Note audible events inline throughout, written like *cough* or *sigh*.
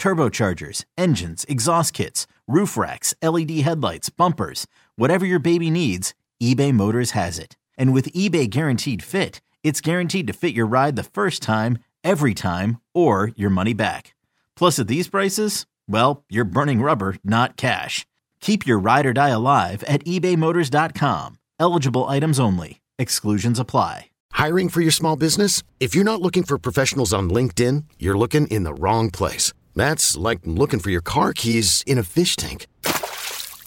turbochargers, engines, exhaust kits, roof racks, LED headlights, bumpers, whatever your baby needs, eBay Motors has it. And with eBay Guaranteed Fit, it's guaranteed to fit your ride the first time, every time, or your money back. Plus, at these prices, well, you're burning rubber, not cash. Keep your ride or die alive at ebaymotors.com. Eligible items only. Exclusions apply. Hiring for your small business? If you're not looking for professionals on LinkedIn, you're looking in the wrong place. That's like looking for your car keys in a fish tank.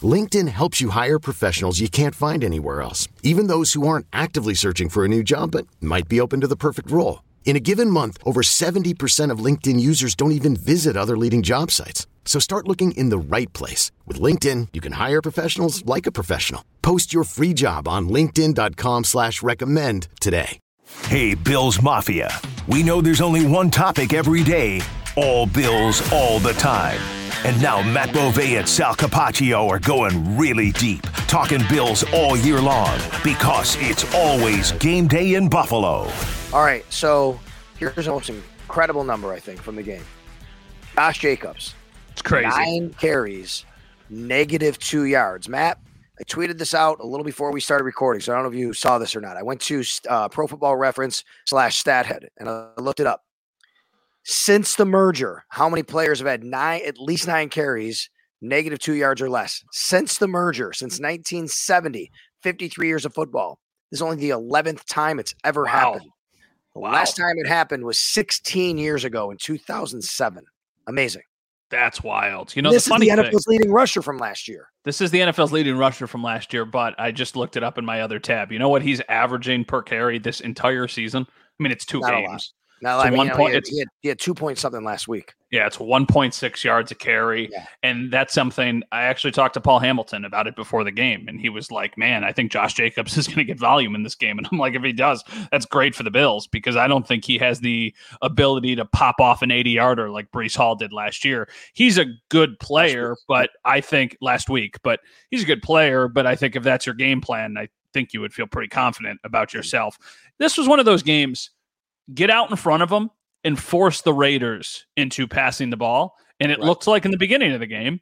LinkedIn helps you hire professionals you can't find anywhere else, even those who aren't actively searching for a new job but might be open to the perfect role. In a given month, over 70% of LinkedIn users don't even visit other leading job sites. So start looking in the right place. With LinkedIn, you can hire professionals like a professional. Post your free job on linkedin.com slash recommend today. Hey, Bills Mafia. We know there's only one topic every day. All Bills, all the time. And now Matt Bove and Sal Capaccio are going really deep, talking Bills all year long because it's always game day in Buffalo. All right, so here's the most incredible number I think from the game. Josh Jacobs, It's crazy. nine carries, negative two yards. Matt, I tweeted this out a little before we started recording, so I don't know if you saw this or not. I went to uh, Pro Football Reference slash StatHead and I looked it up. Since the merger, how many players have had nine, at least nine carries, negative two yards or less? Since the merger, since 1970, 53 years of football. This is only the 11th time it's ever Wow. happened. The Wow. last time it happened was 16 years ago in 2007. Amazing. That's wild. You know, this the funny is the thing, NFL's leading rusher from last year. this is the NFL's leading rusher from last year, but I just looked it up in my other tab. You know what he's averaging per carry this entire season? I mean, it's two Not games. Now, So I mean, one you know, point- he, had, he, had, he had two point something last week. Yeah, it's 1.6 yards a carry. Yeah. And that's something I actually talked to Paul Hamilton about it before the game. And he was like, man, I think Josh Jacobs *laughs* is going to get volume in this game. And I'm like, if he does, that's great for the Bills because I don't think he has the ability to pop off an 80 yarder like Breece Hall did last year. He's a good player, but I think last week, but he's a good player. But I think if that's your game plan, I think you would feel pretty confident about mm-hmm. yourself. This was one of those games get out in front of them and force the Raiders into passing the ball. And it Right. looked like in the beginning of the game,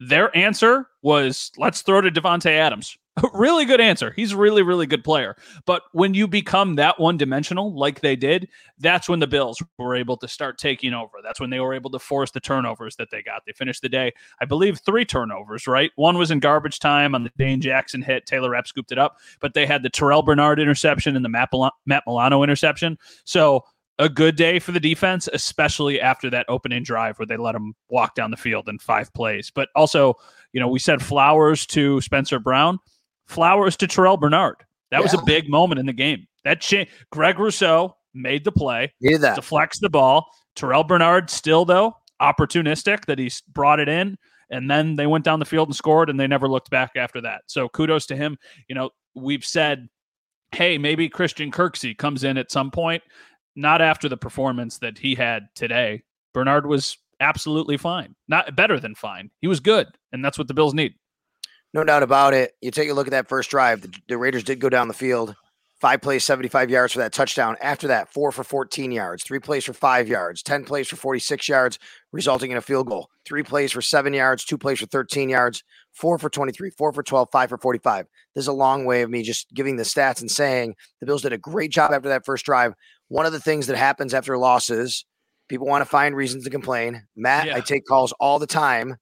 their answer was let's throw to Davante Adams. *laughs* really good answer. He's a really, really good player. But when you become that one dimensional, like they did, that's when the Bills were able to start taking over. That's when they were able to force the turnovers that they got. They finished the day, I believe, three turnovers, right? One was in garbage time on the Dane Jackson hit. Taylor Rapp scooped it up, but they had the Terrell Bernard interception and the Matt, Mil- Matt Milano interception. So a good day for the defense, especially after that opening drive where they let them walk down the field in five plays. But also, you know, we said flowers to Spencer Brown, flowers to Terrell Bernard. That was a big moment in the game. That cha- Greg Rousseau made the play, that. deflects the ball. Terrell Bernard still though opportunistic that he brought it in, and then they went down the field and scored, and they never looked back after that. So kudos to him. You know, we've said, hey, maybe Christian Kirksey comes in at some point, not after the performance that he had today, Bernard was absolutely fine, not better than fine. He was good, and that's what the Bills need. No doubt about it. You take a look at that first drive. The, the Raiders did go down the field. Five plays, 75 yards for that touchdown. After that, four for 14 yards, three plays for five yards, 10 plays for 46 yards, resulting in a field goal. Three plays for seven yards, two plays for 13 yards, four for 23, four for 12, five for 45. This is a long way of me just giving the stats and saying the Bills did a great job after that first drive. One of the things that happens after losses, people want to find reasons to complain. Matt, Yeah. I take calls all the time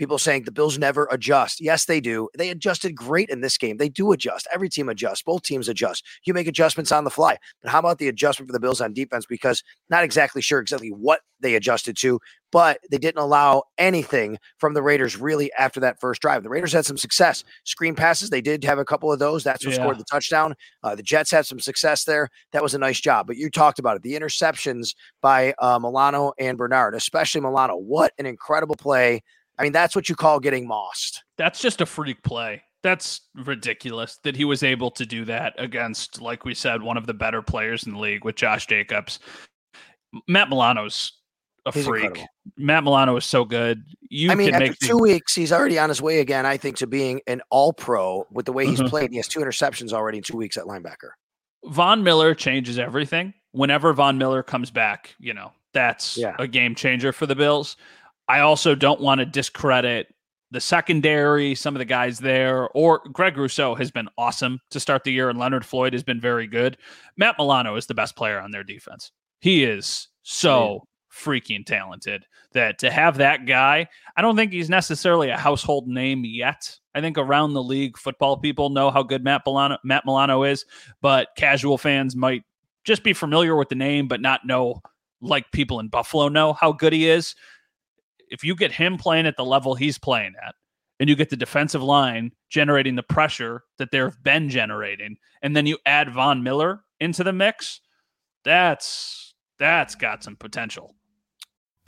people saying the Bills never adjust. Yes, they do. They adjusted great in this game. They do adjust. Every team adjusts. Both teams adjust. You make adjustments on the fly. But how about the adjustment for the Bills on defense? Because not exactly sure exactly what they adjusted to, but they didn't allow anything from the Raiders really after that first drive. The Raiders had some success. Screen passes, they did have a couple of those. That's what Yeah. scored the touchdown. Uh, the Jets had some success there. That was a nice job. But you talked about it. The interceptions by uh, Milano and Bernard, especially Milano. What an incredible play. I mean, that's what you call getting mossed. That's just a freak play. That's ridiculous that he was able to do that against, like we said, one of the better players in the league with Josh Jacobs. Matt Milano's a He's freak. incredible. Matt Milano is so good. You I mean, can after make the- two weeks, he's already on his way again, I think, to being an all pro with the way he's Mhm. played. He has two interceptions already in two weeks at linebacker. Von Miller changes everything. Whenever Von Miller comes back, you know, that's Yeah. a game changer for the Bills. I also don't want to discredit the secondary, some of the guys there, or Greg Rousseau has been awesome to start the year, and Leonard Floyd has been very good. Matt Milano is the best player on their defense. He is so freaking talented that to have that guy, I don't think he's necessarily a household name yet. I think around the league, football people know how good Matt Milano, Matt Milano is, but casual fans might just be familiar with the name, but not know, like people in Buffalo know, how good he is. If you get him playing at the level he's playing at, and you get the defensive line generating the pressure that they've been generating, and then you add Von Miller into the mix, that's that's got some potential.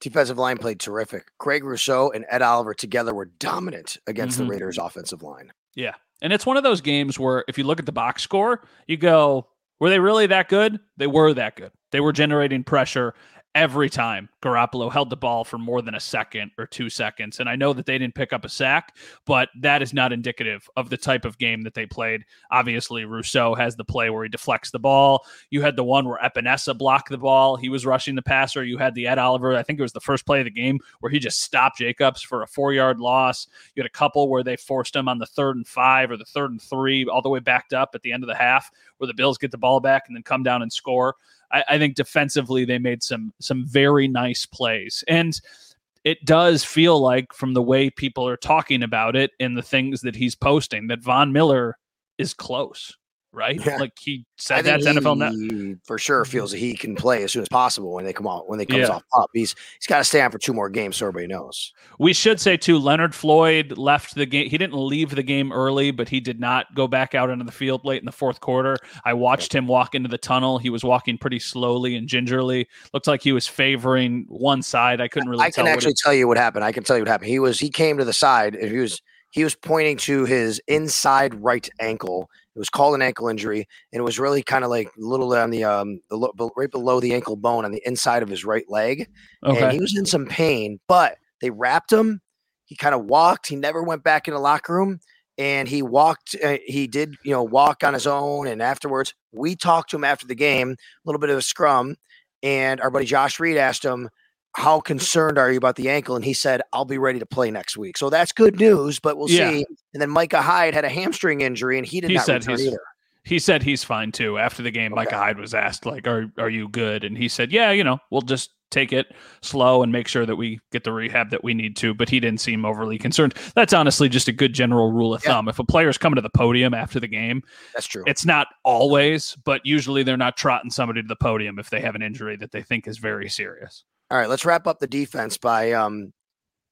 Defensive line played terrific. Greg Rousseau and Ed Oliver together were dominant against Mhm. the Raiders' offensive line. Yeah. And it's one of those games where if you look at the box score, you go, were they really that good? They were that good. They were generating pressure every time Garoppolo held the ball for more than a second or two seconds. And I know that they didn't pick up a sack, but that is not indicative of the type of game that they played. Obviously, Rousseau has the play where he deflects the ball. You had the one where Epenesa blocked the ball. He was rushing the passer. You had the Ed Oliver, I think it was the first play of the game where he just stopped Jacobs for a four yard loss. You had a couple where they forced him on the third and five or the third and three, all the way backed up at the end of the half, where the Bills get the ball back and then come down and score. I, I think defensively they made some some very nice plays. And it does feel like from the way people are talking about it and the things that he's posting that Von Miller is close, right? Yeah. Like he said that that's NFL now. for sure feels that he can play as soon as possible when they come out when they comes Yeah. off up. He's he's got to stay on for two more games so everybody knows. We should say too, Leonard Floyd left the game. He didn't leave the game early, but he did not go back out into the field late in the fourth quarter. I watched him walk into the tunnel. He was walking pretty slowly and gingerly. Looked like he was favoring one side. I couldn't really I tell. can actually tell you what happened. I can tell you what happened. He was he came to the side and he was he was pointing to his inside right ankle. It was called an ankle injury, and it was really kind of like a little on the um the, lo- right below the ankle bone on the inside of his right leg. and he was in some pain, but they wrapped him. He kind of walked. He never went back in the locker room, and he walked. Uh, he did, you know, walk on his own. And afterwards, we talked to him after the game, a little bit of a scrum, and our buddy Josh Reed asked him, how concerned are you about the ankle? And he said, I'll be ready to play next week. So that's good news, but we'll Yeah. see. And then Micah Hyde had a hamstring injury and he did He not said return either. He said he's fine too. After the game, Micah Hyde was asked, like, are are you good? And he said, Yeah, you know, we'll just take it slow and make sure that we get the rehab that we need to. But he didn't seem overly concerned. That's honestly just a good general rule of Yeah. thumb. If a player's coming to the podium after the game, That's true. it's not always, but usually they're not trotting somebody to the podium if they have an injury that they think is very serious. All right, let's wrap up the defense by um,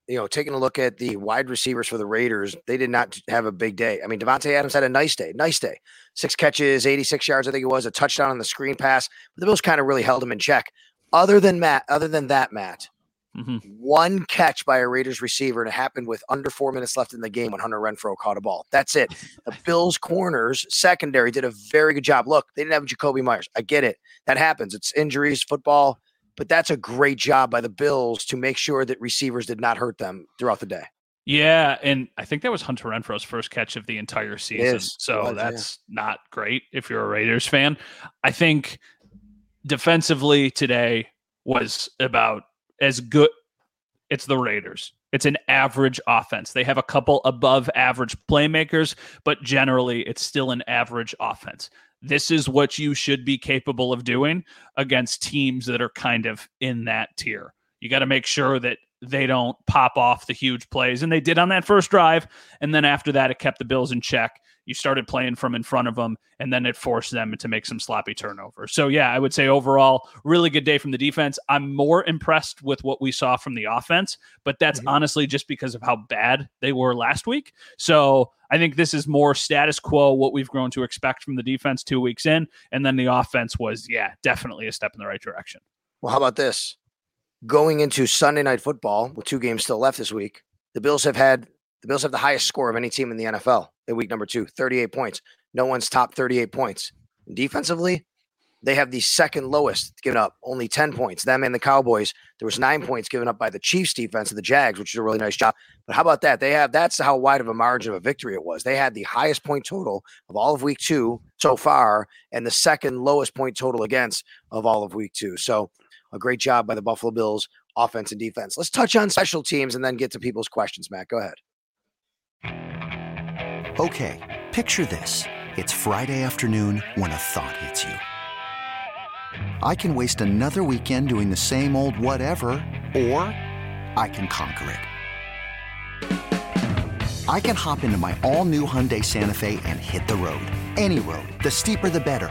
you know, taking a look at the wide receivers for the Raiders. They did not have a big day. I mean, Davante Adams had a nice day, nice day. Six catches, 86 yards, I think it was, a touchdown on the screen pass. But the Bills kind of really held him in check. Other than Matt, other than that, Matt, Mhm. one catch by a Raiders receiver, and it happened with under four minutes left in the game when Hunter Renfrow caught a ball. That's it. The *laughs* Bills corners secondary did a very good job. Look, they didn't have Jakobi Meyers. I get it. That happens. It's injuries, football, but that's a great job by the Bills to make sure that receivers did not hurt them throughout the day. Yeah, and I think that was Hunter Renfrow's first catch of the entire season. So was, yeah. that's not great if you're a Raiders fan. I think defensively today was about as good. It's the Raiders. It's an average offense. They have a couple above average playmakers, but generally it's still an average offense. This is what you should be capable of doing against teams that are kind of in that tier. You got to make sure that they don't pop off the huge plays. And they did on that first drive. And then after that, it kept the Bills in check. You started playing from in front of them, and then it forced them to make some sloppy turnovers. So, yeah, I would say overall, really good day from the defense. I'm more impressed with what we saw from the offense, but that's Mhm. honestly just because of how bad they were last week. So, I think this is more status quo, what we've grown to expect from the defense two weeks in. And then the offense was, yeah, definitely a step in the right direction. Well, how about this? Going into Sunday night football with two games still left this week, the Bills have had the Bills have the highest score of any team in the NFL in week number two, 38 points. No one's top 38 points. And defensively, they have the second lowest given up, only 10 points. Them and the Cowboys, there was nine points given up by the Chiefs defense and the Jags, which is a really nice job. But how about that? They have that's how wide of a margin of a victory it was. They had the highest point total of all of week two so far, and the second lowest point total against of all of week two. So a great job by the Buffalo Bills offense and defense. Let's touch on special teams and then get to people's questions, Matt. Go ahead. Okay, picture this. It's Friday afternoon when a thought hits you. I can waste another weekend doing the same old whatever, or I can conquer it. I can hop into my all new Hyundai Santa Fe and hit the road. Any road. The steeper, the better.